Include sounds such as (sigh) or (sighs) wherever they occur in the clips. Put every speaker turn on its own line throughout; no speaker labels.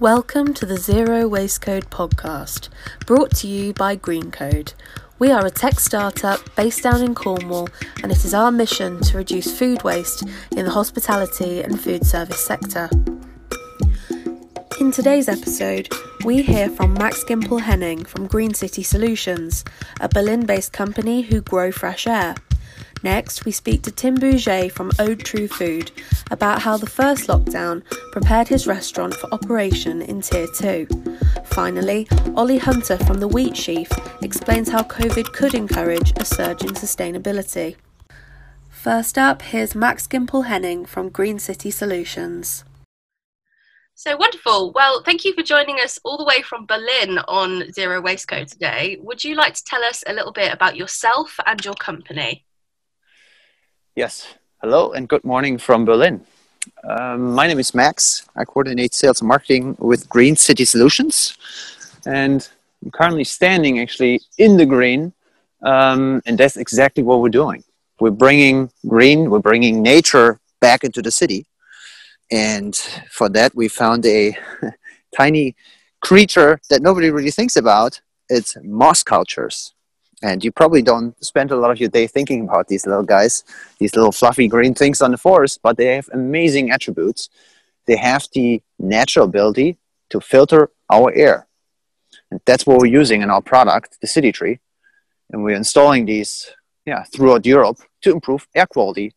Welcome to the Zero Waste Code podcast, brought to you by Green Code. We are a tech startup based down in Cornwall, and it is our mission to reduce food waste in the hospitality and food service sector. In today's episode, we hear from Max Gimple Henning from Green City Solutions, a Berlin based company who grow fresh air. Next, we speak to Tim Bouget from Ode True Food about how the first lockdown prepared his restaurant for operation in Tier 2. Finally, Ollie Hunter from The Wheat Sheaf explains how COVID could encourage a surge in sustainability. First up, here's Max Gimple Henning from Green City Solutions.
So wonderful. Well, thank you for joining us all the way from Berlin on Zero Waste Code today. Would you like to tell us a little bit about yourself and your company?
Yes. Hello and good morning from Berlin. Um, my name is Max. I coordinate sales and marketing with Green City Solutions. And I'm currently standing actually in the green. Um, and that's exactly what we're doing. We're bringing green, we're bringing nature back into the city. And for that, we found a (laughs) tiny creature that nobody really thinks about. It's moss cultures. And you probably don't spend a lot of your day thinking about these little guys, these little fluffy green things on the forest, but they have amazing attributes. They have the natural ability to filter our air. And that's what we're using in our product, the City Tree. And we're installing these yeah, throughout Europe to improve air quality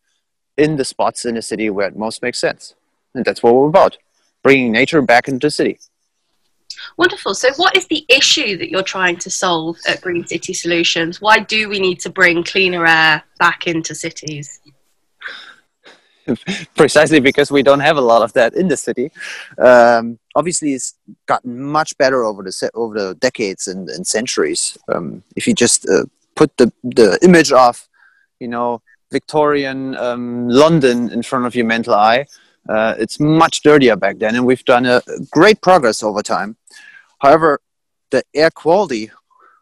in the spots in the city where it most makes sense. And that's what we're about, bringing nature back into the city.
Wonderful. So, what is the issue that you're trying to solve at Green City Solutions? Why do we need to bring cleaner air back into cities? (laughs)
Precisely because we don't have a lot of that in the city. Um, obviously, it's gotten much better over the over the decades and, and centuries. Um, if you just uh, put the the image of, you know, Victorian um, London in front of your mental eye, uh, it's much dirtier back then, and we've done a great progress over time. However, the air quality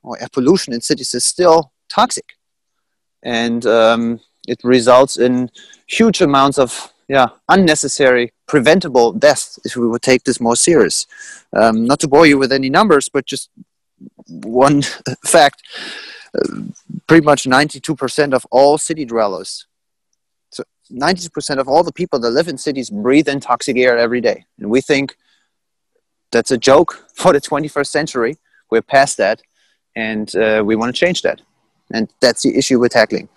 or air pollution in cities is still toxic, and um, it results in huge amounts of yeah unnecessary preventable deaths if we would take this more serious. Um, not to bore you with any numbers, but just one (laughs) fact: uh, pretty much 92% of all city dwellers 90% of all the people that live in cities breathe in toxic air every day. And we think that's a joke (laughs) for the 21st century. We're past that, and uh, we want to change that. And that's the issue we're tackling.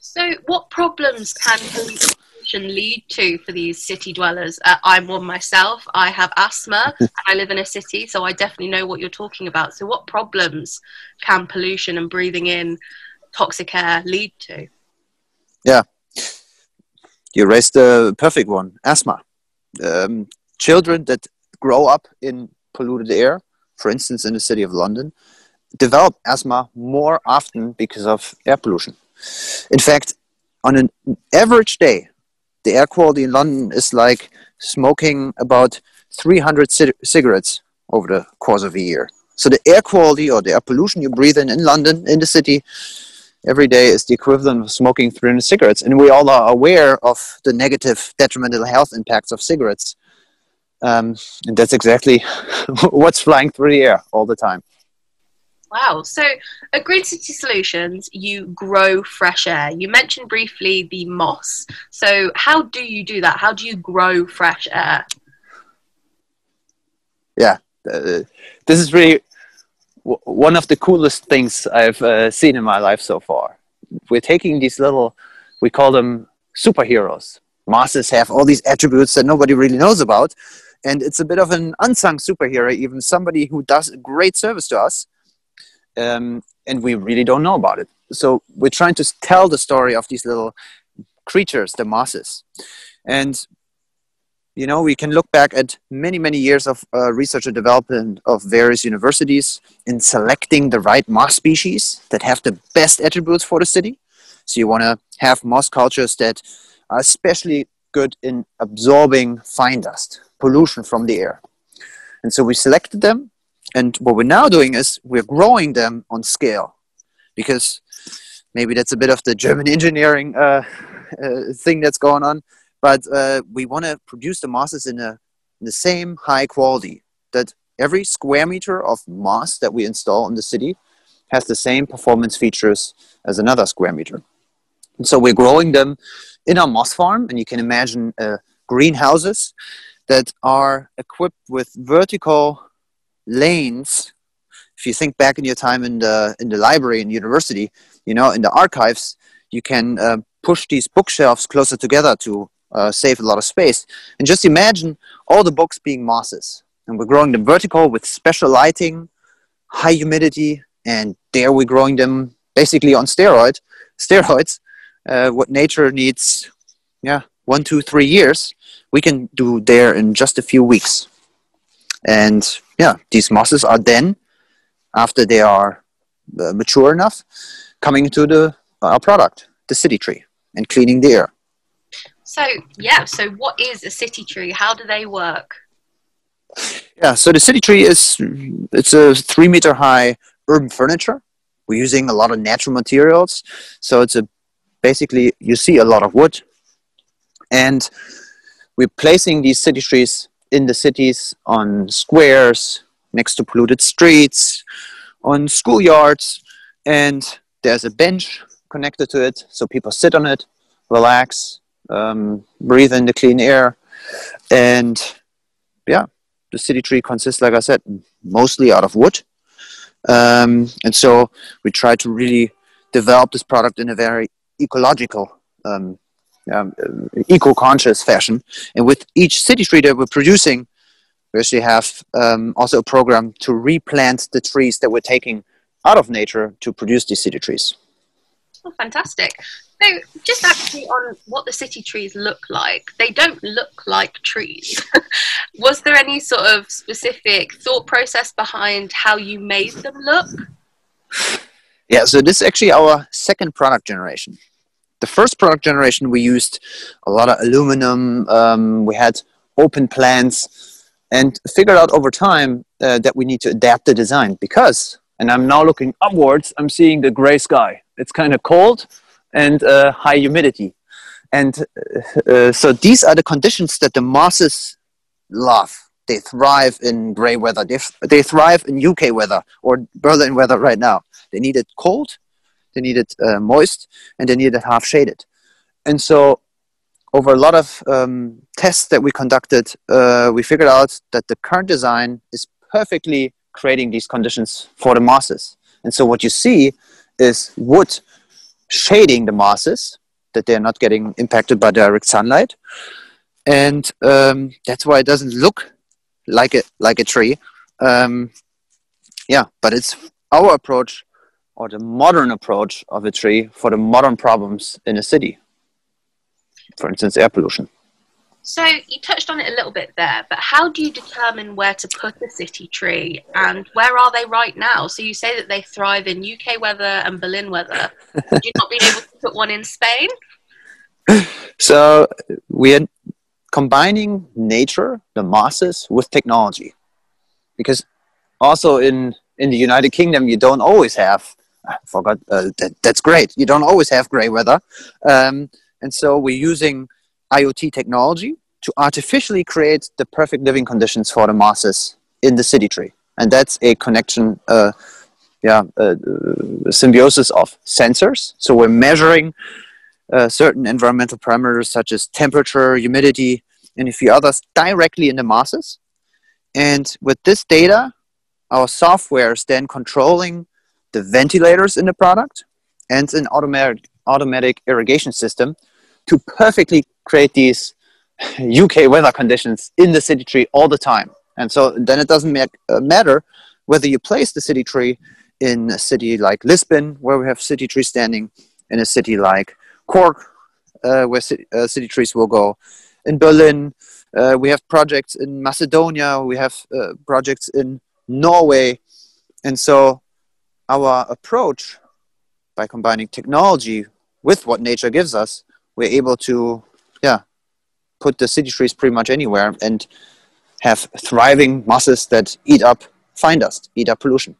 So, what problems can pollution lead to for these city dwellers? Uh, I'm one myself. I have asthma (laughs) and I live in a city, so I definitely know what you're talking about. So, what problems can pollution and breathing in toxic air lead to?
Yeah, you raised the perfect one asthma. Um, children that grow up in polluted air, for instance, in the city of London, develop asthma more often because of air pollution. In fact, on an average day, the air quality in London is like smoking about 300 cigarettes over the course of a year. So the air quality or the air pollution you breathe in in London, in the city, every day is the equivalent of smoking 300 cigarettes. And we all are aware of the negative detrimental health impacts of cigarettes. Um, and that's exactly (laughs) what's flying through the air all the time.
Wow. So at Green City Solutions, you grow fresh air. You mentioned briefly the moss. So, how do you do that? How do you grow fresh air?
Yeah, uh, this is really one of the coolest things I've uh, seen in my life so far. We're taking these little, we call them superheroes. Mosses have all these attributes that nobody really knows about. And it's a bit of an unsung superhero, even somebody who does great service to us. Um, and we really don't know about it. So we're trying to tell the story of these little creatures, the mosses. And you know, we can look back at many, many years of uh, research and development of various universities in selecting the right moss species that have the best attributes for the city. So you want to have moss cultures that are especially good in absorbing fine dust, pollution from the air. And so we selected them. And what we're now doing is we're growing them on scale because maybe that's a bit of the German (laughs) engineering uh, uh, thing that's going on but uh, we want to produce the mosses in a the same high quality that every square meter of moss that we install in the city has the same performance features as another square meter. So we're growing them in our moss farm, and you can imagine uh, greenhouses that are equipped with vertical lanes. If you think back in your time in the in the library and university, you know, in the archives, you can uh, push these bookshelves closer together to uh, save a lot of space. And just imagine all the books being mosses, and we're growing them vertical with special lighting, high humidity, and there we're growing them basically on steroid steroids. Uh, what nature needs, yeah, one, two, three years, we can do there in just a few weeks. And yeah, these mosses are then, after they are uh, mature enough, coming into the our product, the city tree, and cleaning the air.
So yeah, so what is a city tree? How do they work?
Yeah, so the city tree is it's a three meter high urban furniture. We're using a lot of natural materials, so it's a basically you see a lot of wood, and we're placing these city trees in the cities on squares, next to polluted streets, on schoolyards, and there's a bench connected to it, so people sit on it, relax, um, breathe in the clean air, and yeah, the city tree consists, like I said, mostly out of wood. Um, and so we try to really develop this product in a very ecological, um, um, eco-conscious fashion. And with each city tree that we're producing, we actually have um, also a program to replant the trees that we're taking out of nature to produce these city trees.
Oh, fantastic. So, just actually on what the city trees look like, they don't look like trees. (laughs) Was there any sort of specific thought process behind how you made them look?
Yeah, so this is actually our second product generation. The first product generation, we used a lot of aluminum, um, we had open plans, and figured out over time uh, that we need to adapt the design because, and I'm now looking upwards, I'm seeing the gray sky. It's kind of cold, and uh, high humidity. And uh, uh, so these are the conditions that the mosses love. They thrive in gray weather. They, they thrive in UK weather or Berlin weather right now. They need it cold, they need it uh, moist, and they need it half shaded. And so over a lot of um, tests that we conducted, uh, we figured out that the current design is perfectly creating these conditions for the mosses. And so what you see is wood shading the mosses that they're not getting impacted by direct sunlight and um, that's why it doesn't look like it like a tree um, yeah but it's our approach or the modern approach of a tree for the modern problems in a city for instance air pollution
so you touched on it a little bit there, but how do you determine where to put a city tree and where are they right now? So you say that they thrive in UK weather and Berlin weather. (laughs) Would you not be able to put one in Spain? (clears throat)
So we are combining nature, the mosses, with technology, because also in in the United Kingdom you don't always have. I forgot uh, that, that's great. You don't always have gray weather, um, and so we're using IoT technology to artificially create the perfect living conditions for the masses in the city tree. And that's a connection, uh, yeah, uh, symbiosis of sensors. So we're measuring uh, certain environmental parameters such as temperature, humidity, and a few others directly in the masses. And with this data, our software is then controlling the ventilators in the product and an automatic, automatic irrigation system to perfectly create these (laughs) UK weather conditions in the city tree all the time. And so then it doesn't make, uh, matter whether you place the city tree in a city like Lisbon, where we have city trees standing, in a city like Cork, uh, where city, uh, city, trees will go. In Berlin, uh, we have projects in Macedonia, we have uh, projects in Norway. And so our approach by combining technology with what nature gives us we're able to, yeah, put the city trees pretty much anywhere and have thriving mosses that eat up fine dust, eat up pollution.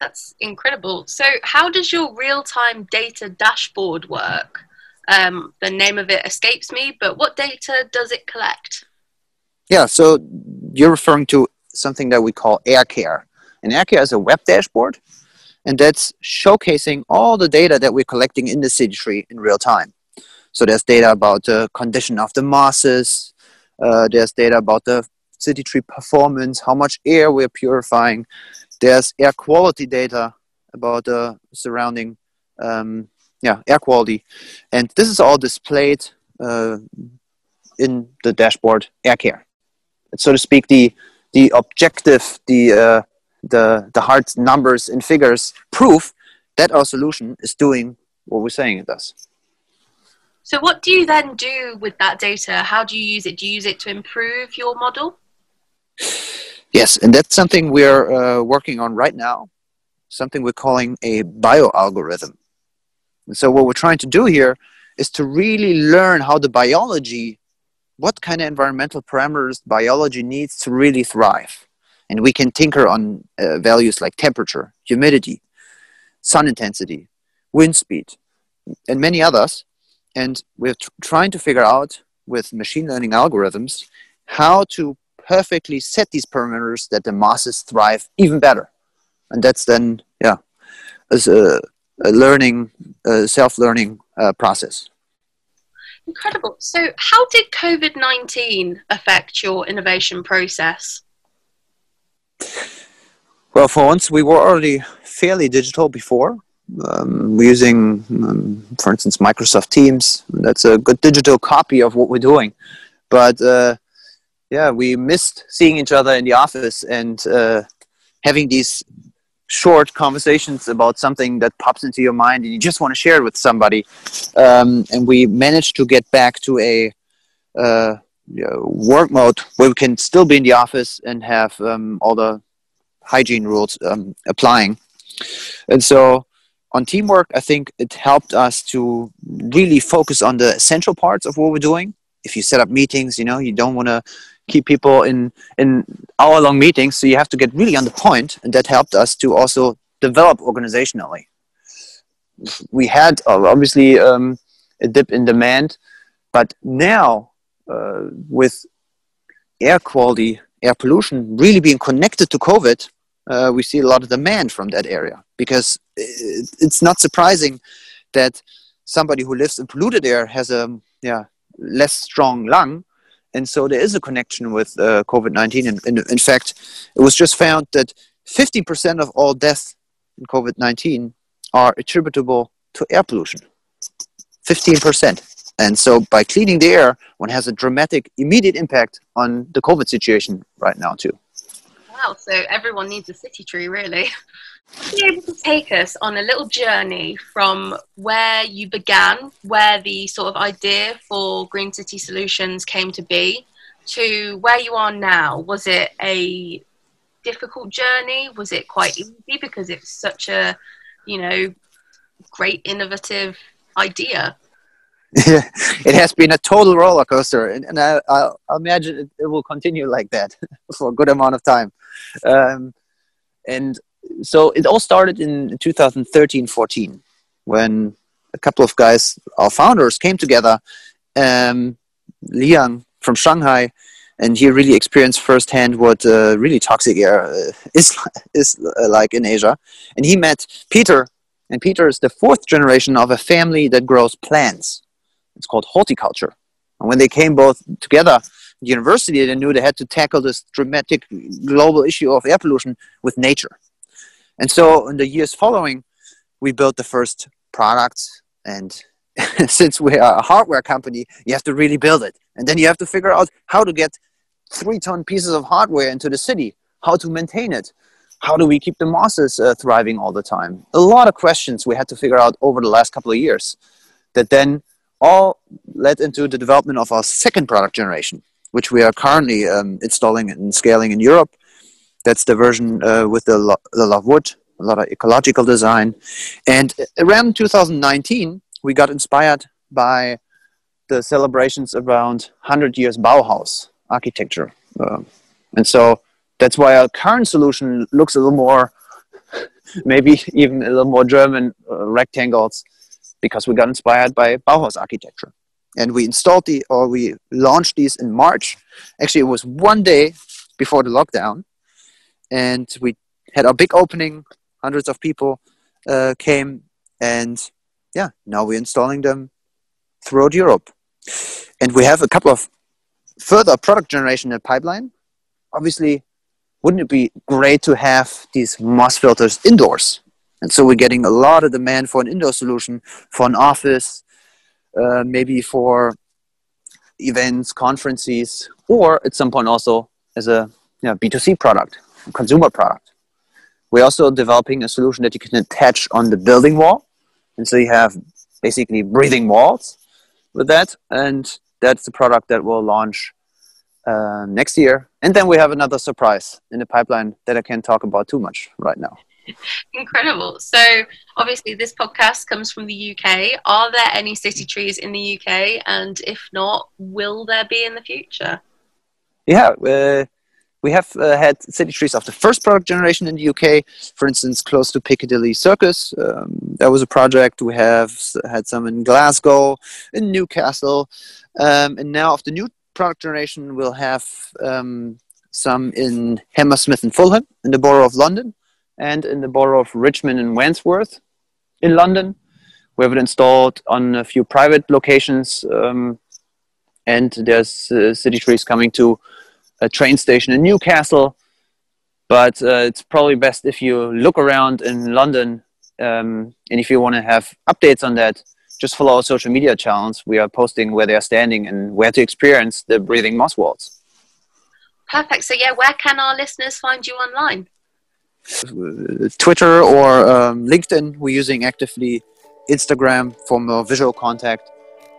That's incredible. So, how does your real time data dashboard work? Um, the name of it escapes me, but what data does it collect?
Yeah, so you're referring to something that we call AirCare. And AirCare is a web dashboard, and that's showcasing all the data that we're collecting in the city tree in real time. So there's data about the condition of the mosses, uh, there's data about the city tree performance, how much air we're purifying. There's air quality data about the surrounding um, yeah, air quality. And this is all displayed uh, in the dashboard AirCare. It's, so to speak, the, the objective, the, uh, the, the hard numbers and figures prove that our solution is doing what we're saying it does.
So, what do you then do with that data? How do you use it? Do you use it to improve your model?
Yes, and that's something we're uh, working on right now, something we're calling a bioalgorithm. And so, what we're trying to do here is to really learn how the biology, what kind of environmental parameters biology needs to really thrive. And we can tinker on uh, values like temperature, humidity, sun intensity, wind speed, and many others and we're tr- trying to figure out with machine learning algorithms how to perfectly set these parameters that the mosses thrive even better. And that's then, yeah, as a, a learning, self-learning uh, process.
Incredible. So, how did COVID 19 affect your innovation process?
Well, for once, we were already fairly digital before um, we're using, um, for instance, Microsoft Teams. That's a good digital copy of what we're doing. But uh, yeah, we missed seeing each other in the office and uh, having these short conversations about something that pops into your mind and you just want to share it with somebody. Um, and we managed to get back to a uh, work mode where we can still be in the office and have um, all the hygiene rules um, applying. And so on teamwork, I think it helped us to really focus on the essential parts of what we're doing. If you set up meetings, you know, you don't want to keep people in in hour long meetings, so you have to get really on the point, and that helped us to also develop organizationally. We had obviously um, a dip in demand, but now uh, with air quality, air pollution really being connected to COVID, uh, we see a lot of demand from that area because it's not surprising that somebody who lives in polluted air has a yeah less strong lung. And so there is a connection with uh, covid-19 and, in, in fact it was just found that 50% of all deaths in covid-19 are attributable to air pollution. 15% and so by cleaning the air one has a dramatic immediate impact on the covid situation right now too
wow so everyone needs a city tree really be able to take us on a little journey from where you began, where the sort of idea for Green City Solutions came to be, to where you are now? Was it a difficult journey? Was it quite easy because it's such a, you know, great innovative idea? (laughs)
it has been a total roller coaster, and, and I, I, imagine it, it, will continue like that (laughs) for a good amount of time. Um, and so it all started in 2013 14 when a couple of guys our founders came together um, liang from shanghai and he really experienced firsthand what uh, really toxic air uh, is (laughs) is uh, like in asia and he met peter and peter is the fourth generation of a family that grows plants it's called horticulture and when they came both together the university they knew they had to tackle this dramatic global issue of air pollution with nature and so in the years following, we built the first products. And (laughs) since we are a hardware company, you have to really build it. And then you have to figure out how to get three ton pieces of hardware into the city, how to maintain it. How do we keep the mosses uh, thriving all the time? A lot of questions we had to figure out over the last couple of years that then all led into the development of our second product generation, which we are currently um, installing and scaling in Europe that's the version uh, with the, lo- the love wood, a lot of ecological design. And around 2019, we got inspired by the celebrations around 100 years Bauhaus architecture. Uh, and so that's why our current solution looks a little more, (laughs) maybe even a little more German uh, rectangles, because we got inspired by Bauhaus architecture. and we installed the or we launched these in March. Actually, it was one day before the lockdown, and we had our big opening. Hundreds of people uh, came, and yeah, now we're installing them throughout Europe, and we have a couple of further product generation in the pipeline. Obviously, wouldn't it be great to have these MOS filters indoors? And so we're getting a lot of demand for an indoor solution for an office, uh, maybe for events, conferences, or at some point also as a you know, B2C product, consumer product. We're also developing a solution that you can attach on the building wall. And so you have basically breathing walls with that. And that's the product that will launch uh, next year. And then we have another surprise in the pipeline that I can't talk about too much right now. (laughs)
Incredible. So, obviously, this podcast comes from the UK. Are there any city trees in the UK? And if not, will there be in the future?
Yeah, uh, we have uh, had city trees of the first product generation in the UK. For instance, close to Piccadilly Circus, um, that was a project. We have had some in Glasgow, in Newcastle, um, and now of the new product generation, we'll have um, some in Hammersmith and Fulham in the borough of London and in the borough of Richmond and Wandsworth in London. We have it installed on a few private locations, um, and there's uh, city trees coming to a train station in Newcastle. But uh, it's probably best if you look around in London, um, and if you want to have updates on that, just follow our social media channels. We are posting where they are standing and where to experience the breathing moss walls.
Perfect. So, yeah, where can our listeners find you online?
Twitter or um, LinkedIn, we're using actively Instagram for more visual contact,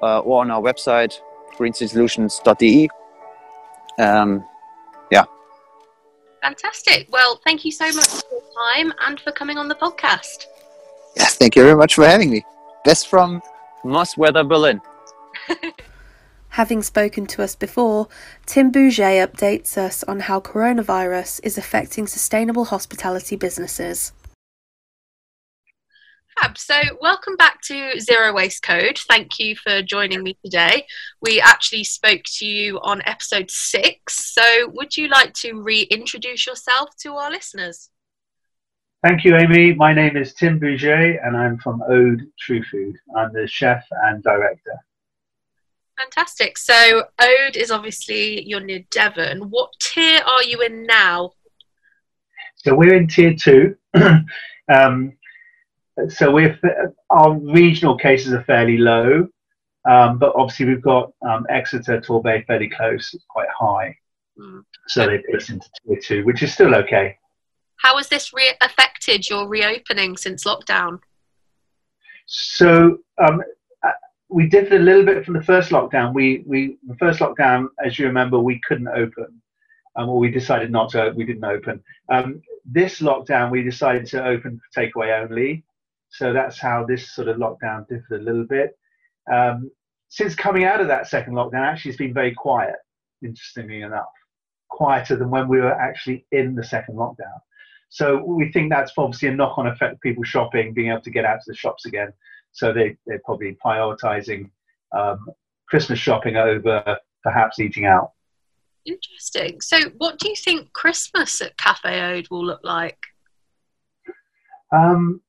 uh, or on our website, greensolutions.de. Um, yeah.
Fantastic. Well, thank you so much for your time and for coming on the podcast.
Yes, thank you very much for having me. Best from MOS Weather Berlin. (laughs)
Having spoken to us before, Tim Bouget updates us on how coronavirus is affecting sustainable hospitality businesses.
So, welcome back to Zero Waste Code. Thank you for joining me today. We actually spoke to you on episode six. So, would you like to reintroduce yourself to our listeners?
Thank you, Amy. My name is Tim Bouget, and I'm from Ode True Food. I'm the chef and director.
Fantastic. So Ode is obviously you're near Devon. What tier are you in now?
So we're in tier two. (clears throat) um, so we're our regional cases are fairly low, um, but obviously we've got um, Exeter, Torbay fairly close. It's quite high. Mm. So they put us into tier two, which is still okay.
How has this re- affected your reopening since lockdown?
So um, we differed a little bit from the first lockdown. We we the first lockdown, as you remember, we couldn't open, um, or we decided not to. We didn't open. Um, this lockdown, we decided to open for takeaway only. So that's how this sort of lockdown differed a little bit. Um, since coming out of that second lockdown, actually, it's been very quiet. Interestingly enough, quieter than when we were actually in the second lockdown. So we think that's obviously a knock-on effect of people shopping, being able to get out to the shops again. So they, they're probably prioritizing um, Christmas shopping over perhaps eating out.
Interesting. So, what do you think Christmas at Cafe Ode will look like?
Um,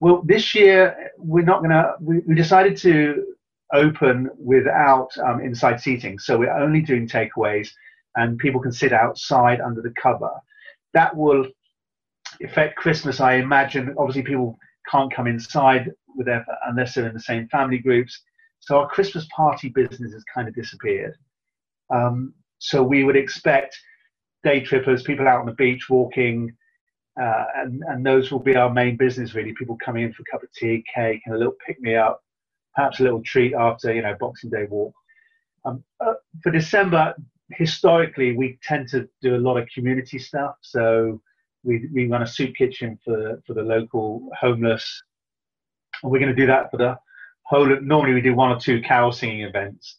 well, this year we're not going to. We, we, decided to open without um, inside seating, so we're only doing takeaways, and people can sit outside under the cover. That will affect Christmas, I imagine. Obviously, people can't come inside with their, unless they're in the same family groups. So our Christmas party business has kind of disappeared. Um, so we would expect day trippers, people out on the beach walking, uh, and, and those will be our main business really. People coming in for a cup of tea, cake, and a little pick me up, perhaps a little treat after you know Boxing Day walk. Um, uh, for December, historically, we tend to do a lot of community stuff. So we, we run a soup kitchen for, for the local homeless and we're going to do that for the whole. Normally, we do one or two carol singing events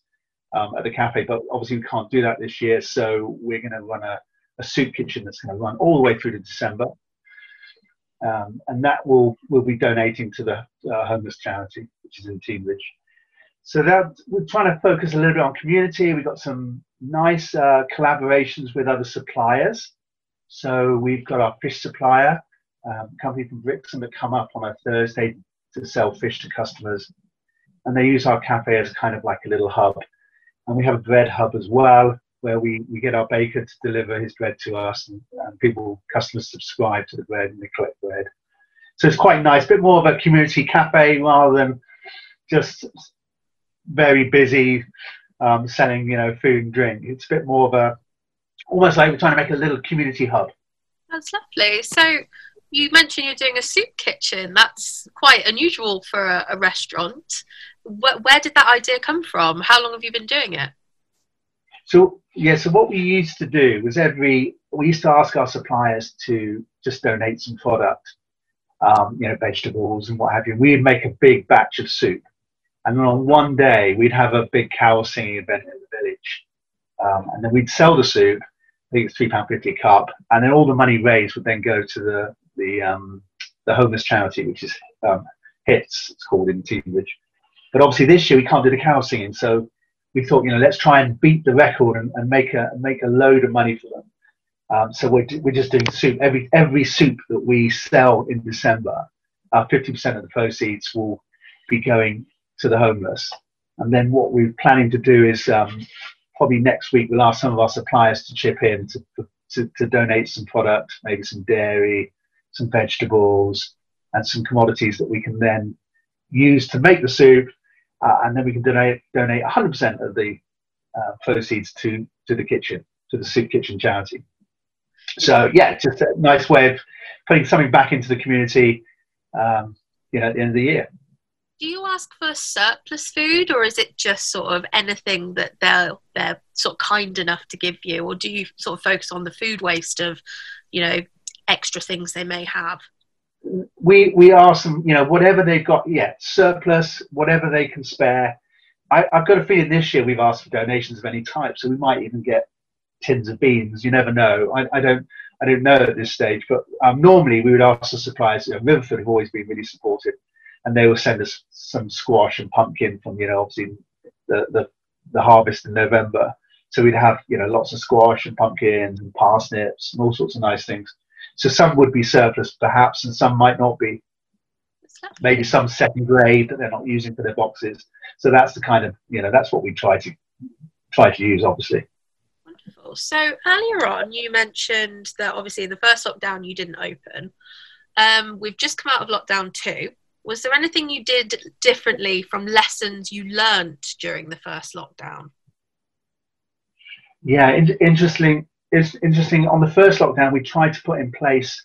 um, at the cafe, but obviously we can't do that this year. So we're going to run a, a soup kitchen that's going to run all the way through to December, um, and that will will be donating to the uh, homeless charity, which is in Teignbridge. so that we're trying to focus a little bit on community. We've got some nice uh, collaborations with other suppliers. So we've got our fish supplier, um, company from Brixham that come up on a Thursday to sell fish to customers. And they use our cafe as kind of like a little hub. And we have a bread hub as well, where we, we get our baker to deliver his bread to us and, and people, customers subscribe to the bread and they collect bread. So it's quite nice, a bit more of a community cafe rather than just very busy um, selling, you know, food and drink. It's a bit more of a, almost like we're trying to make a little community hub.
That's lovely. So you mentioned you're doing a soup kitchen. That's quite unusual for a, a restaurant. Where, where, did that idea come from? How long have you been doing it?
So yeah, so what we used to do was every we used to ask our suppliers to just donate some product, um, you know, vegetables and what have you. We'd make a big batch of soup, and then on one day we'd have a big carol singing event in the village, um, and then we'd sell the soup. I think it's three pound fifty a cup, and then all the money raised would then go to the the um, the homeless charity, which is um, HITS, it's called in Teignbridge. But obviously this year we can't do the carol singing, so we thought, you know, let's try and beat the record and, and make a make a load of money for them. Um, so we're, we're just doing soup. Every every soup that we sell in December, uh, 50% of the proceeds will be going to the homeless. And then what we're planning to do is um, probably next week we'll ask some of our suppliers to chip in to, to, to donate some product, maybe some dairy, some vegetables, and some commodities that we can then use to make the soup, uh, and then we can donate donate 100% of the uh, proceeds to to the kitchen, to the soup kitchen charity. So yeah, just a nice way of putting something back into the community, um, you know, at the end of the year.
Do you ask for surplus food, or is it just sort of anything that they're they're sort of kind enough to give you, or do you sort of focus on the food waste of, you know, extra things they may have?
We we ask them, you know, whatever they've got, yeah, surplus, whatever they can spare. I, have got a feeling this year we've asked for donations of any type, so we might even get tins of beans. You never know. I, I don't I don't know at this stage, but um, normally we would ask the suppliers. You know, Riverford have always been really supportive, and they will send us some squash and pumpkin from you know obviously the the, the harvest in November. So we'd have you know lots of squash and pumpkin and parsnips and all sorts of nice things. So some would be surplus perhaps, and some might not be. Maybe some second grade that they're not using for their boxes. So that's the kind of you know that's what we try to try to use, obviously.
Wonderful. So earlier on, you mentioned that obviously in the first lockdown you didn't open. Um, we've just come out of lockdown two. Was there anything you did differently from lessons you learnt during the first lockdown?
Yeah, interesting it's interesting. On the first lockdown, we tried to put in place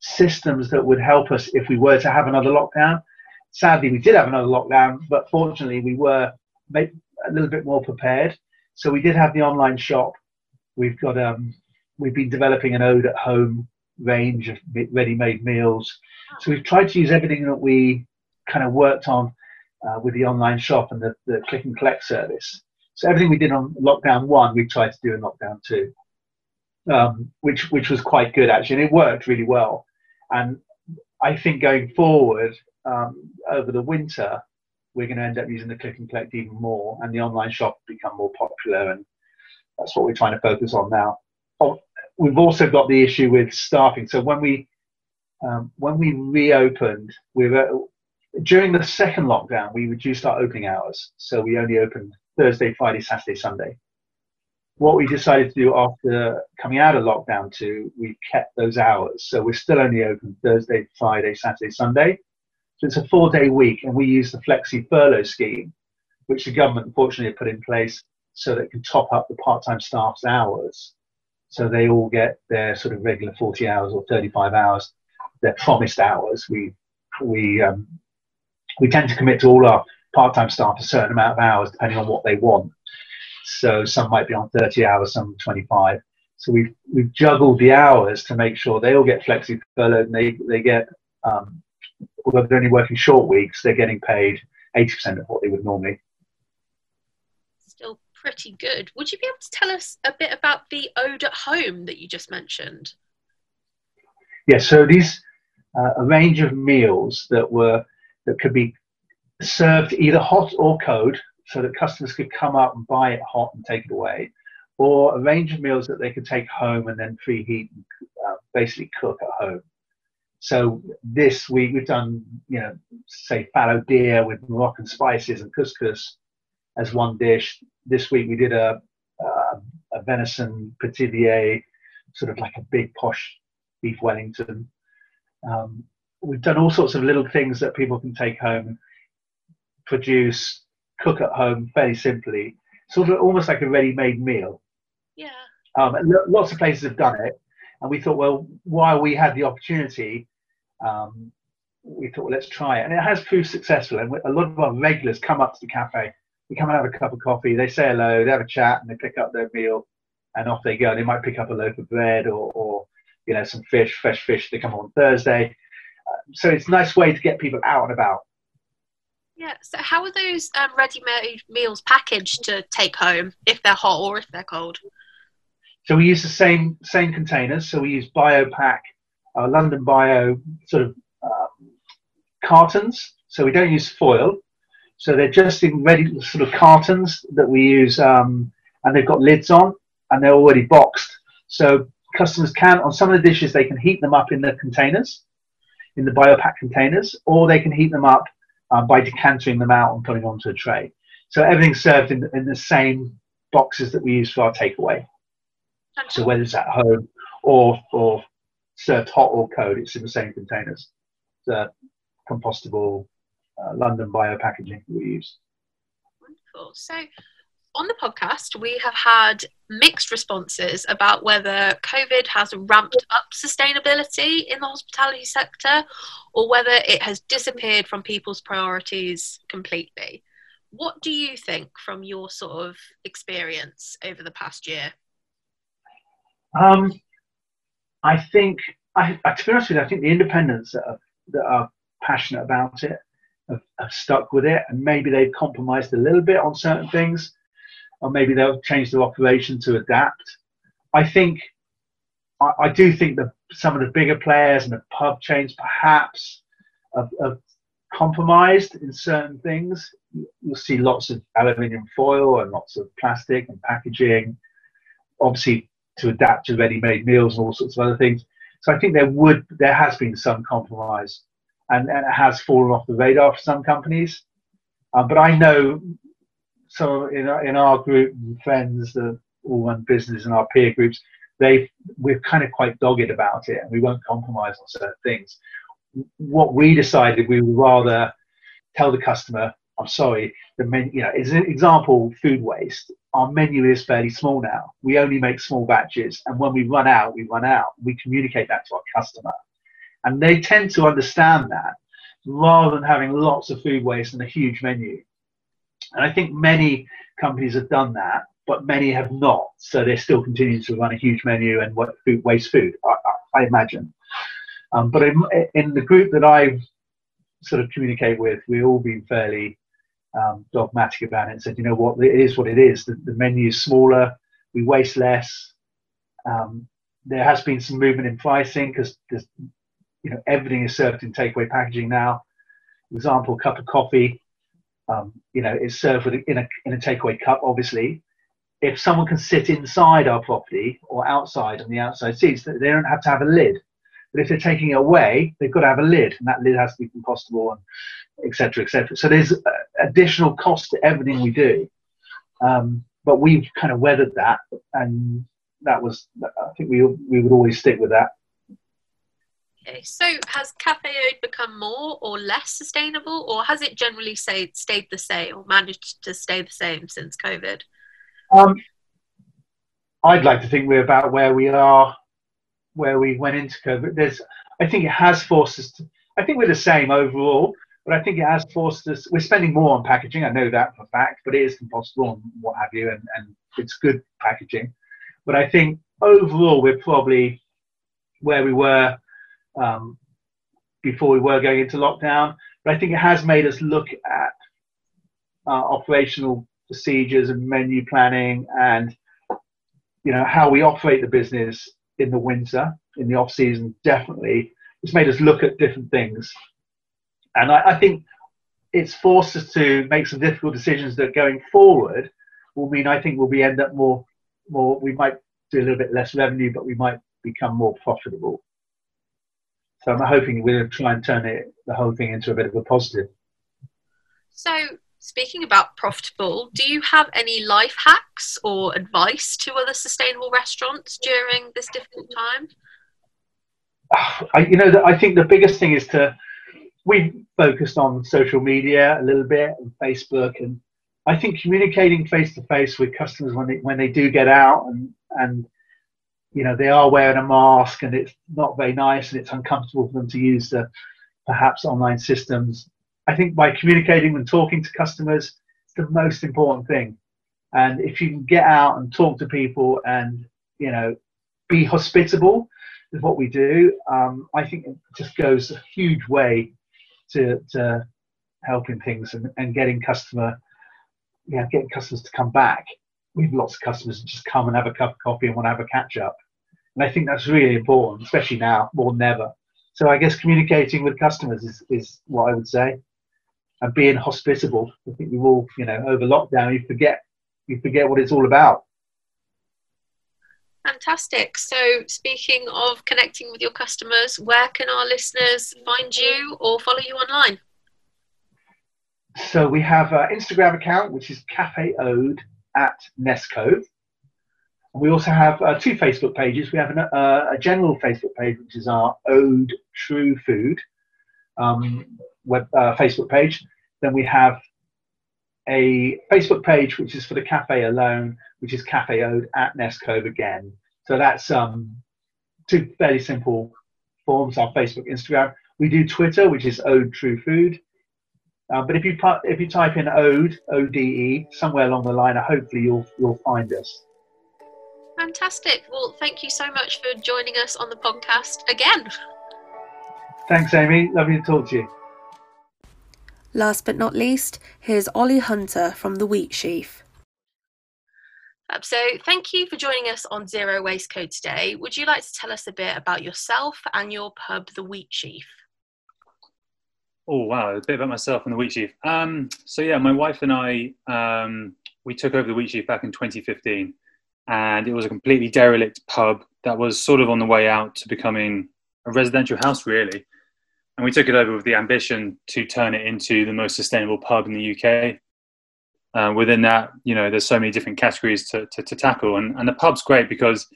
systems that would help us if we were to have another lockdown. Sadly, we did have another lockdown, but fortunately, we were a little bit more prepared. So we did have the online shop. We've got um, we've been developing an ode at home range of ready-made meals. So we've tried to use everything that we kind of worked on uh, with the online shop and the, the click and collect service. So everything we did on lockdown one, we tried to do in lockdown two um, which which was quite good actually, and it worked really well. And I think going forward um, over the winter, we're going to end up using the click and collect even more, and the online shop become more popular, and that's what we're trying to focus on now. Oh, we've also got the issue with staffing. So when we um, when we reopened, we were during the second lockdown, we reduced our opening hours. So we only opened Thursday, Friday, Saturday, Sunday what we decided to do after coming out of lockdown two, we kept those hours. So we're still only open Thursday, Friday, Saturday, Sunday. So it's a four day week, and we use the flexi furlough scheme, which the government unfortunately put in place so that it can top up the part time staff's hours. So they all get their sort of regular 40 hours or 35 hours, their promised hours. We, we, um, we tend to commit to all our part time staff a certain amount of hours depending on what they want. So some might be on 30 hours, some 25. So we've we've juggled the hours to make sure they all get flexi furloughed and they they get um, although they're only working short weeks, they're getting paid 80% of what they would normally.
Still pretty good. Would you be able to tell us a bit about the ode at home that you just mentioned?
Yes, yeah, so these uh, a range of meals that were that could be served either hot or cold, so that customers could come up and buy it hot and take it away, or a range of meals that they could take home and then preheat and uh, basically cook at home. So this week we've done, you know, say fallow deer with Moroccan spices and couscous as one dish. This week we did a, a, venison pithivier, sort of like a big posh beef Wellington. Um, we've done all sorts of little things that people can take home, produce, cook at home fairly simply, sort of almost like a ready-made meal.
Yeah.
Um, lots of places have done it, and we thought, well, while we had the opportunity, um, we thought, well, let's try it, and it has proved successful. And a lot of our regulars come up to the cafe. We come and have a cup of coffee. They say hello. They have a chat, and they pick up their meal, and off they go. They might pick up a loaf of bread or, or you know, some fish, fresh fish. They come on Thursday. Uh, so it's a nice way to get people out and about.
Yeah. So how are those um, ready-made meals packaged to take home if they're hot or if they're cold?
So we use the same same containers. So we use BioPack, uh, London Bio sort of um, cartons. So we don't use foil. So they're just in ready sort of cartons that we use, um, and they've got lids on, and they're already boxed. So customers can, on some of the dishes, they can heat them up in the containers, in the BioPack containers, or they can heat them up uh, by decanting them out and putting onto a tray. So everything's served in, in the same boxes that we use for our takeaway. So whether it's at home or or served hot or cold, it's in the same containers. The compostable uh, London bio packaging we use.
Wonderful. So on the podcast, we have had mixed responses about whether COVID has ramped up sustainability in the hospitality sector or whether it has disappeared from people's priorities completely. What do you think from your sort of experience over the past year?
Um, I think, I, to be honest with you, I think the independents that are, that are passionate about it have, have stuck with it, and maybe they've compromised a little bit on certain things or maybe they'll change their operation to adapt. I think, I, I do think that some of the bigger players and the pub chains perhaps have, have compromised in certain things. You'll see lots of aluminium foil and lots of plastic and packaging, obviously to adapt to ready-made meals and all sorts of other things. So I think there would, there has been some compromise, and, and it has fallen off the radar for some companies. Uh, but I know so in our, in our group friends that all run business and our peer groups, they we're kind of quite dogged about it, and we won't compromise on certain things. What we decided, we would rather tell the customer, "I'm sorry." The menu, you know, as an example, food waste. Our menu is fairly small now. We only make small batches, and when we run out, we run out. We communicate that to our customer, and they tend to understand that rather than having lots of food waste and a huge menu and I think many companies have done that, but many have not. So they're still continuing to run a huge menu and waste food, I, I imagine. Um, but in, in, the group that I sort of communicate with, we've all been fairly um, dogmatic about it and said, you know what, it is what it is. The, the menu is smaller, we waste less. Um, there has been some movement in pricing because you know everything is served in takeaway packaging now. Example, a cup of coffee um, you know, it's served with in a in a takeaway cup. Obviously, if someone can sit inside our property or outside on the outside seats, they don't have to have a lid. But if they're taking it away, they've got to have a lid, and that lid has to be compostable, and etc. etc. So there's additional cost to everything we do. Um, but we've kind of weathered that, and that was I think we we would always stick with that.
Okay, so has Cafe Ode become more or less sustainable, or has it generally stayed, stayed the same or managed to stay the same since COVID?
Um, I'd like to think we're about where we are, where we went into COVID. There's, I think it has forced us to, I think we're the same overall, but I think it has forced us, we're spending more on packaging, I know that for a fact, but it is compostable and what have you, and, and it's good packaging. But I think overall we're probably where we were um, before we were going into lockdown. But I think it has made us look at uh, operational procedures and menu planning and you know how we operate the business in the winter in the off season definitely it's made us look at different things and I, I think it's forced us to make some difficult decisions that going forward will mean I think we'll be end up more more we might do a little bit less revenue, but we might become more profitable. So I'm hoping we'll try and turn it the whole thing into a bit of a positive.
So speaking about profitable, do you have any life hacks or advice to other sustainable restaurants during this difficult time? (sighs)
I, you know, I think the biggest thing is to we focused on social media a little bit and Facebook, and I think communicating face to face with customers when they when they do get out and and you know they are wearing a mask and it's not very nice and it's uncomfortable for them to use the perhaps online systems. I think by communicating and talking to customers, it's the most important thing. And if you can get out and talk to people and you know be hospitable with what we do, um, I think it just goes a huge way to, to helping things and, and getting customer, yeah, getting customers to come back. We have lots of customers just come and have a cup of coffee and want to have a catch up. And I think that's really important, especially now more than ever. So I guess communicating with customers is, is what I would say. And being hospitable. I think we've all, you know, over lockdown, you forget you forget what it's all about.
Fantastic. So, speaking of connecting with your customers, where can our listeners find you or follow you online?
So, we have an Instagram account, which is Cafe Ode at Ness Cove. We also have uh, two Facebook pages. We have an, uh, a general Facebook page, which is our Ode True Food um, web uh, Facebook page. Then we have a Facebook page which is for the cafe alone, which is Cafe Ode at Nescove again. So that's um, two fairly simple forms: our Facebook, Instagram. We do Twitter, which is Ode True Food. Uh, but if you if you type in Ode O D E somewhere along the line, hopefully you'll you'll find us.
Fantastic. Well, thank you so much for joining us on the podcast again.
Thanks, Amy. Lovely to talk to you.
Last but not least, here's Ollie Hunter from The Wheat Sheaf.
Um, so, thank you for joining us on Zero Waste Code today. Would you like to tell us a bit about yourself and your pub, The Wheat Sheaf?
Oh wow, a bit about myself and the Wheat Sheaf. Um, so yeah, my wife and I um, we took over the Wheat Sheaf back in 2015, and it was a completely derelict pub that was sort of on the way out to becoming a residential house, really and we took it over with the ambition to turn it into the most sustainable pub in the UK. Uh, within that, you know, there's so many different categories to, to, to, tackle, and, and the pub's great because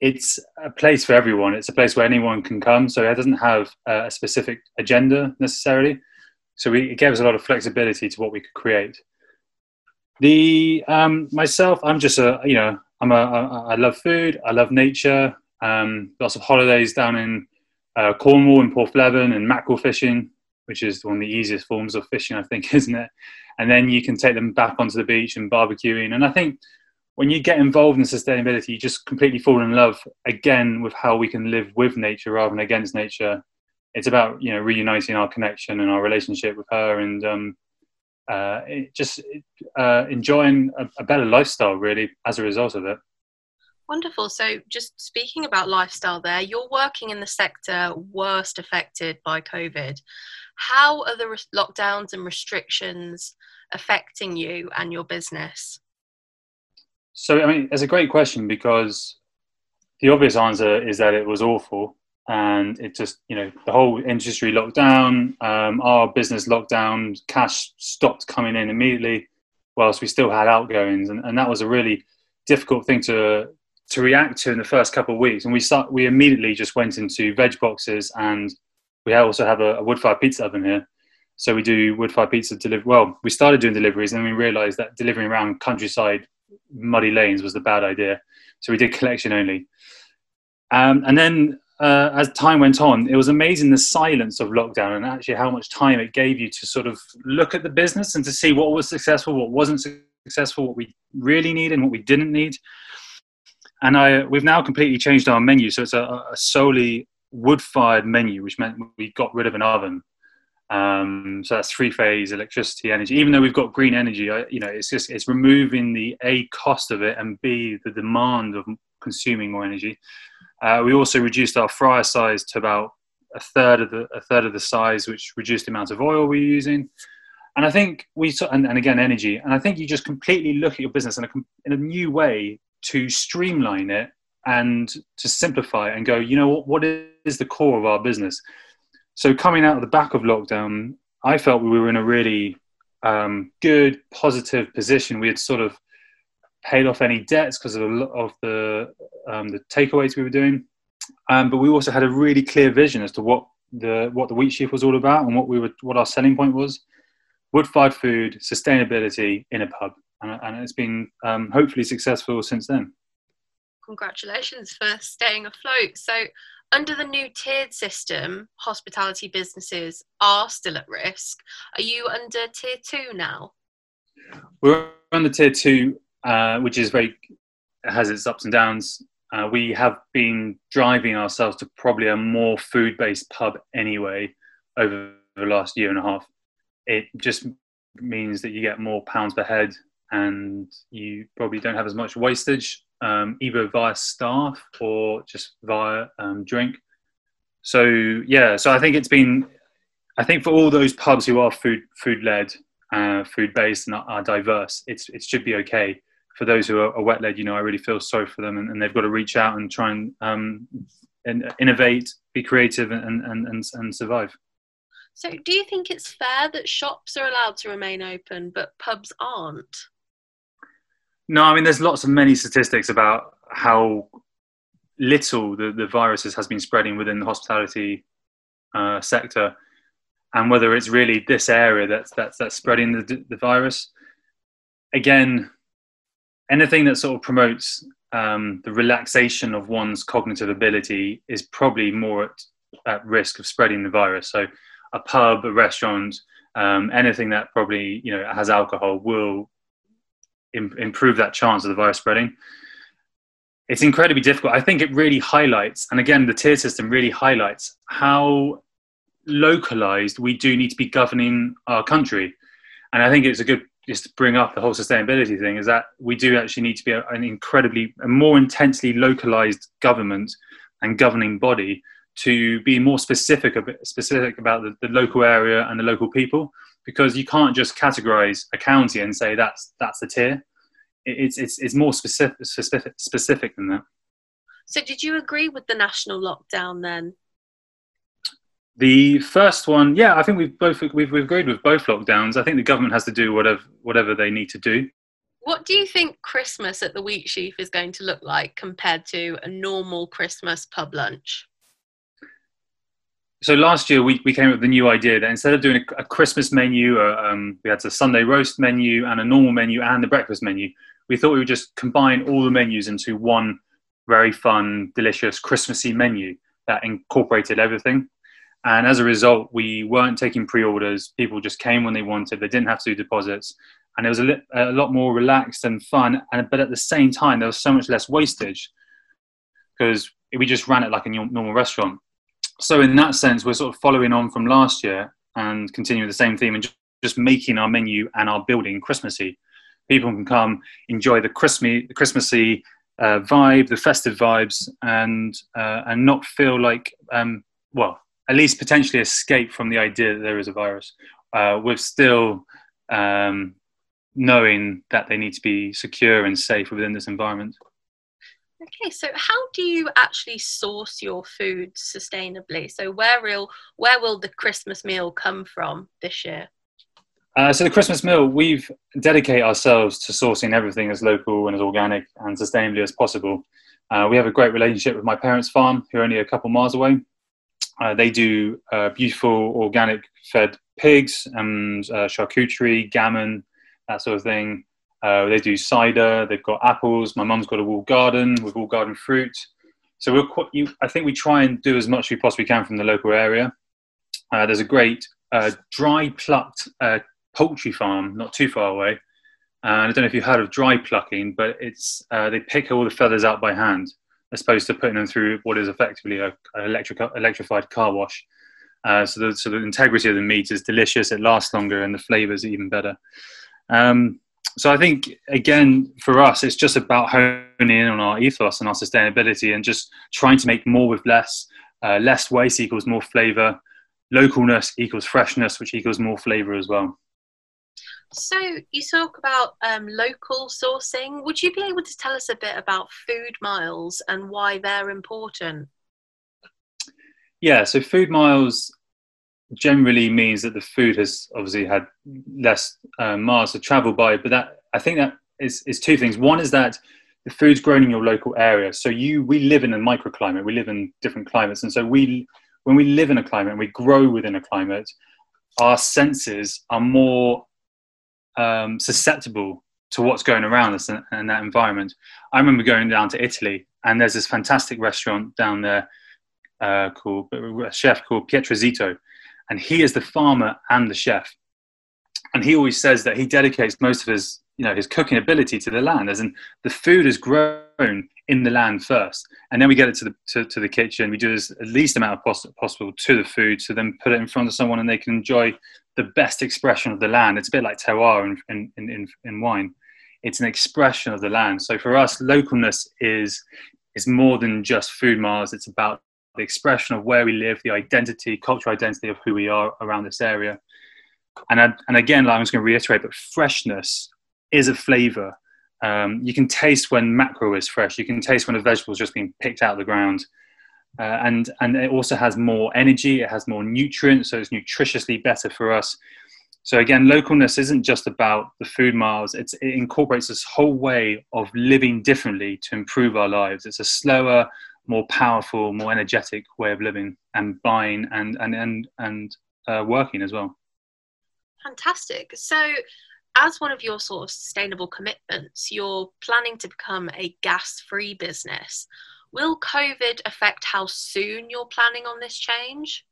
it's a place for everyone. It's a place where anyone can come, so it doesn't have a specific agenda necessarily. So we, it gave us a lot of flexibility to what we could create. The um, myself, I'm just a you know, I'm a I love food, I love nature. Um, lots of holidays down in uh, Cornwall and Porthleven and mackerel fishing, which is one of the easiest forms of fishing, I think, (laughs) isn't it? And then you can take them back onto the beach and barbecuing. And I think when you get involved in sustainability, you just completely fall in love again with how we can live with nature rather than against nature. It's about you know reuniting our connection and our relationship with her, and um, uh, just uh, enjoying a, a better lifestyle really as a result of it.
Wonderful. So, just speaking about lifestyle, there, you're working in the sector worst affected by COVID. How are the re- lockdowns and restrictions affecting you and your business?
So, I mean, it's a great question because the obvious answer is that it was awful. And it just, you know, the whole industry locked down, um, our business locked down, cash stopped coming in immediately, whilst we still had outgoings. And, and that was a really difficult thing to to react to in the first couple of weeks. And we start, we immediately just went into veg boxes, and we also have a, a wood-fired pizza oven here. So we do wood-fired pizza delivery. Well, we started doing deliveries, and we realised that delivering around countryside, muddy lanes was the bad idea. So we did collection only. Um, and then uh, as time went on, it was amazing the silence of lockdown and actually how much time it gave you to sort of look at the business and to see what was successful, what wasn't successful, what we really needed, and what we didn't need and I we've now completely changed our menu, so it's a, a solely wood-fired menu, which meant we got rid of an oven. Um, so that's three-phase electricity energy. Even though we've got green energy, I, you know, it's just it's removing the a cost of it and b the demand of consuming more energy. Uh, we also reduced our fryer size to about a third of the a third of the size, which reduced the amount of oil we're using. and I think we and, and again energy, and I think you just completely look at your business in a in a new way to streamline it and to simplify and go, you know what, what is the core of our business? So coming out of the back of lockdown, I felt we were in a really um, good, positive position. We had sort of paid off any debts because of of the um, the takeaways we were doing, um, but we also had a really clear vision as to what the what the wheat sheaf was all about and what we were what our selling point was: wood-fired food, sustainability in a pub, and, and it's been um, hopefully successful since then.
Congratulations for staying afloat. So, under the new tiered system, hospitality businesses are still at risk. Are you under tier two now?
We're under tier two uh, which is very has its ups and downs. Uh, we have been driving ourselves to probably a more food-based pub anyway over the last year and a half. It just means that you get more pounds per head, and you probably don't have as much wastage, um, either via staff or just via um, drink. So yeah, so I think it's been, I think for all those pubs who are food food led, uh, food based, and are, diverse, it's it should be okay for those who are, are wet led, you know, I really feel sorry for them, and, and they've got to reach out and try and, um, and innovate, be creative, and, and, and, and survive.
So, do you think it's fair that shops are allowed to remain open, but pubs aren't?
No, I mean, there's lots of many statistics about how little the, the viruses has been spreading within the hospitality uh, sector, and whether it's really this area that's that's that's spreading the, the virus. Again, anything that sort of promotes um, the relaxation of one's cognitive ability is probably more at, at, risk of spreading the virus. So, a pub, a restaurant, um, anything that probably you know has alcohol will Im- improve that chance of the virus spreading. It's incredibly difficult. I think it really highlights, and again, the tier system really highlights how localized we do need to be governing our country. And I think it's a good just to bring up the whole sustainability thing is that we do actually need to be an incredibly a more intensely localized government and governing body to be more specific specific about the, the, local area and the local people because you can't just categorize a county and say that's that's the tier it's it's, it's more specific, specific specific than that
so did you agree with the national lockdown then
the first one, yeah, I think we've both we've, we've agreed with both lockdowns. I think the government has to do whatever whatever they need to do.
What do you think Christmas at the Wheat Sheaf is going to look like compared to a normal Christmas pub lunch?
So last year we, we came up with a new idea that instead of doing a, a Christmas menu, uh, um, we had a Sunday roast menu and a normal menu and the breakfast menu. We thought we would just combine all the menus into one very fun, delicious Christmassy menu that incorporated everything. And as a result, we weren't taking pre-orders. People just came when they wanted. They didn't have to do deposits, and it was a, li- a lot more relaxed and fun. And but at the same time, there was so much less wastage because we just ran it like a normal restaurant. So in that sense, we're sort of following on from last year and continuing the same theme and just, making our menu and our building Christmassy. People can come enjoy the Christmassy, uh, vibe, the festive vibes, and uh, and not feel like um, well at least potentially escape from the idea that there is a virus, uh, with still um, knowing that they need to be secure and safe within this environment.
Okay, so how do you actually source your food sustainably? So where will where will the Christmas meal come from this year?
Uh, so the Christmas meal, we've dedicated ourselves to sourcing everything as local and as organic and sustainably as possible. Uh, we have a great relationship with my parents' farm, who are only a couple miles away, uh, they do uh, beautiful organic fed pigs and uh, charcuterie, gammon, that sort of thing. Uh, they do cider. They've got apples. My mum's got a walled garden with walled garden fruit. So we're quite, you, I think we try and do as much as we possibly can from the local area. Uh, there's a great uh, dry plucked poultry farm not too far away. I don't know if you've heard of dry plucking, but it's they pick all the feathers out by hand as opposed to putting them through what is effectively a, an electric, electrified car wash. Uh, so, the, so the integrity of the meat is delicious, it lasts longer, and the flavors are even better. Um, so I think again for us, it's just about honing in on our ethos and our sustainability, and just trying to make more with less. Uh, less waste equals more flavor. Localness equals freshness, which equals more flavor as well.
So you talk about um, local sourcing. Would you be able to tell us a bit about food miles and why they're important?
Yeah, so food miles generally means that the food has obviously had less uh, miles to travel by, but that I think that is, is two things. One is that the food's grown in your local area. So you we live in a microclimate. We live in different climates, and so we when we live in a climate and we grow within a climate, our senses are more um, susceptible to what's going around us in, in, that environment. I remember going down to Italy, and there's this fantastic restaurant down there uh, called a chef called Pietro Zito, and he is the farmer and the chef. And he always says that he dedicates most of his, you know, his cooking ability to the land, as in the food is grown in the land first, and then we get it to the to, to the kitchen. We do this least amount of pos- possible to the food, to then put it in front of someone, and they can enjoy the best expression of the land. It's a bit like terroir in, in, in, in wine. It's an expression of the land. So for us, localness is is more than just food miles. It's about the expression of where we live, the identity, cultural identity of who we are around this area. And I, and again, like I'm just going to reiterate, but freshness is a flavor. Um, you can taste when mackerel is fresh. You can taste when a vegetable is just being picked out of the ground. Uh, and and it also has more energy. It has more nutrients, so it's nutritiously better for us. So again, localness isn't just about the food miles. It's, it incorporates this whole way of living differently to improve our lives. It's a slower, more powerful, more energetic way of living and buying and and and and uh, working as well.
Fantastic. So, as one of your sort of sustainable commitments, you're planning to become a gas-free business. Will COVID affect how soon you're planning on this change?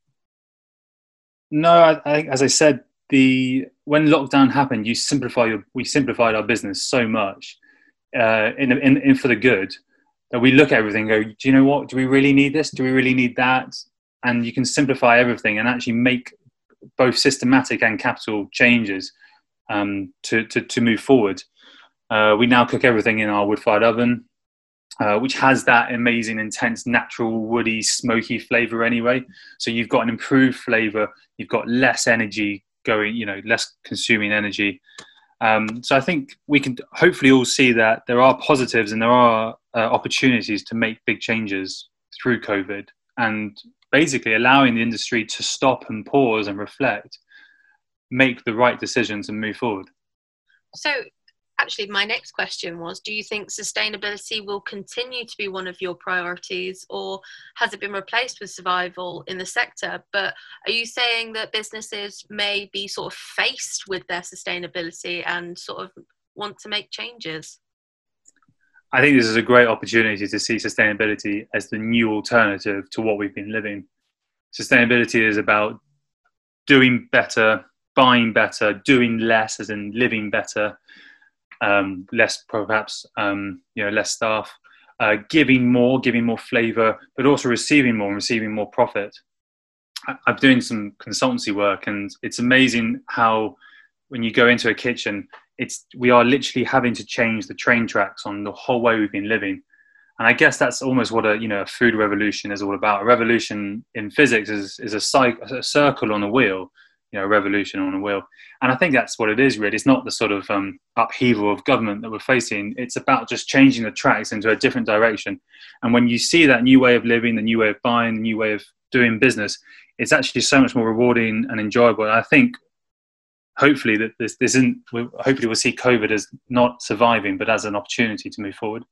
No, I, I, as I said, the when lockdown happened, you simplify your, we simplified our business so much uh, in, in, in for the good that we look at everything go, do you know what? Do we really need this? Do we really need that? And you can simplify everything and actually make both systematic and capital changes um, to, to, to move forward. Uh, we now cook everything in our wood fired oven uh, which has that amazing, intense, natural, woody, smoky flavor anyway. So you've got an improved flavor. You've got less energy going, you know, less consuming energy. Um, so I think we can hopefully all see that there are positives and there are uh, opportunities to make big changes through COVID and basically allowing the industry to stop and pause and reflect, make the right decisions and move forward.
So actually my next question was do you think sustainability will continue to be one of your priorities or has it been replaced with survival in the sector? But are you saying that businesses may be sort of faced with their sustainability and sort of want to make changes?
I think this is a great opportunity to see sustainability as the new alternative to what we've been living. Sustainability is about doing better, buying better, doing less, as in living better, um, less perhaps um, you know less staff, uh, giving more, giving more flavour, but also receiving more and receiving more profit. I, I'm doing some consultancy work, and it's amazing how when you go into a kitchen, it's we are literally having to change the train tracks on the whole way we've been living. And I guess that's almost what a you know a food revolution is all about. A revolution in physics is is a, cycle, a circle on a wheel, you know, revolution on a wheel. And I think that's what it is really. It's not the sort of um, upheaval of government that we're facing. It's about just changing the tracks into a different direction. And when you see that new way of living, the new way of buying, the new way of doing business, it's actually so much more rewarding and enjoyable. And I think hopefully that this, this isn't, hopefully we'll see COVID as not surviving, but as an opportunity to move forward.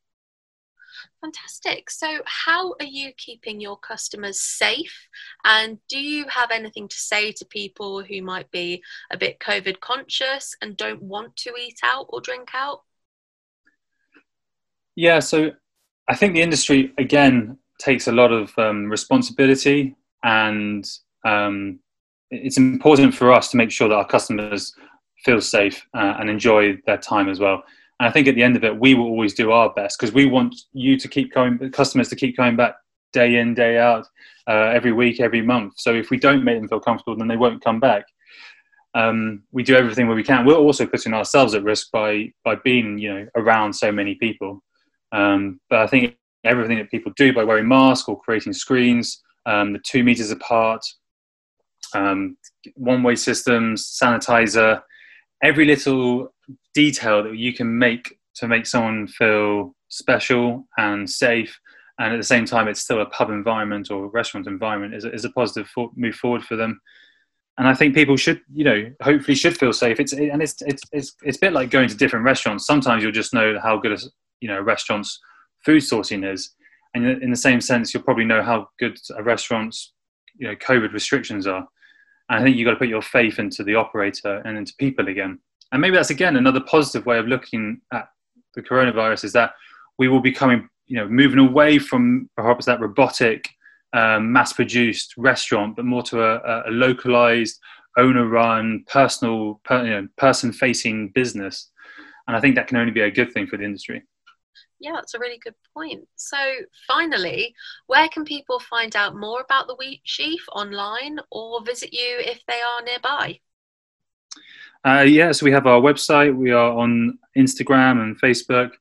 Fantastic. So, how are you keeping your customers safe? And do you have anything to say to people who might be a bit COVID conscious and don't want to eat out or drink out?
Yeah, so I think the industry, again, takes a lot of um, responsibility and um, it's important for us to make sure that our customers feel safe uh, and enjoy their time as well. And I think at the end of it, we will always do our best because we want you to keep going, customers to keep coming back day in, day out, uh, every week, every month. So if we don't make them feel comfortable, then they won't come back. Um, we do everything where we can. We're also putting ourselves at risk by by being, you know, around so many people. Um, but I think everything that people do by wearing masks or creating screens, um, the two meters apart, um, one-way systems, sanitizer, every little detail that you can make to make someone feel special and safe and at the same time it's still a pub environment or restaurant environment is a, is a positive for, move forward for them and I think people should, you know, hopefully should feel safe. It's and it's it's it's it's a bit like going to different restaurants. Sometimes you'll just know how good a you know restaurant's food sourcing is, and in the same sense, you'll probably know how good a restaurant's you know COVID restrictions are. I think you've got to put your faith into the operator and into people again. And maybe that's again another positive way of looking at the coronavirus is that we will be coming, you know, moving away from perhaps that robotic um, mass-produced restaurant, but more to a, a localized, owner-run, personal, per, you know, person-facing business. And I think that can only be a good thing for the industry.
Yeah, that's a really good point. So, finally, where can people find out more about the Wheat Sheaf online or visit you if they are nearby?
Uh, yes, yeah, so we have our website. We are on Instagram and Facebook,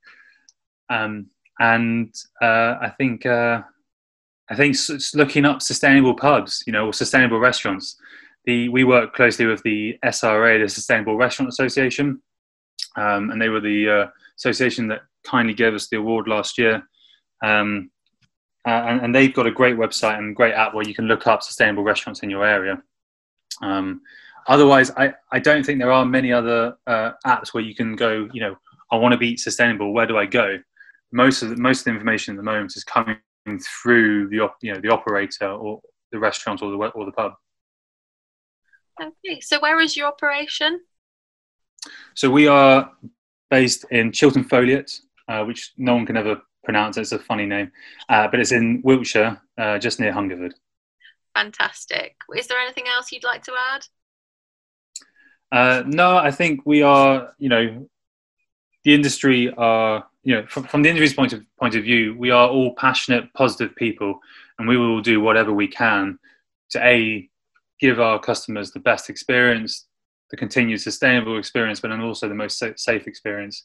um, and uh, I think uh, I think it's looking up sustainable pubs, you know, or sustainable restaurants. The, we work closely with the SRA, the Sustainable Restaurant Association, um, and they were the uh, association that kindly gave us the award last year. Um, uh, and, and, they've got a great website and great app where you can look up sustainable restaurants in your area. Um, otherwise, I, I don't think there are many other uh, apps where you can go, you know, I want to be sustainable. Where do I go? Most of the, most of the information at the moment is coming through the you know the operator or the restaurant or the or the pub.
Okay, so where is your operation?
So we are based in Chilton Foliat, uh, which no one can ever pronounce. It's a funny name, uh, but it's in Wiltshire, uh, just near Hungerford.
Fantastic. Is there anything else you'd like to add?
Uh, no, I think we are. You know, the industry are you know, from, from the industry's point of point of view, we are all passionate, positive people, and we will do whatever we can to a give our customers the best experience, the continued sustainable experience, but then also the most safe experience.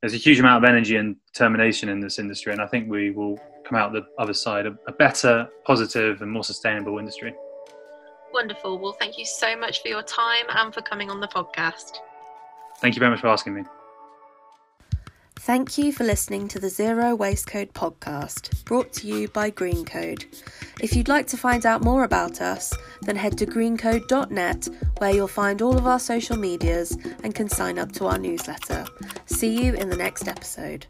There's a huge amount of energy and determination in this industry, and I think we will come out the other side a, a better, positive, and more sustainable industry.
Wonderful. Well, thank you so much for your time and for coming on the podcast.
Thank you very much for asking me.
Thank you for listening to the Zero Waste Code podcast, brought to you by Greencode. If you'd like to find out more about us, then head to greencode.net where you'll find all of our social medias and can sign up to our newsletter. See you in the next episode.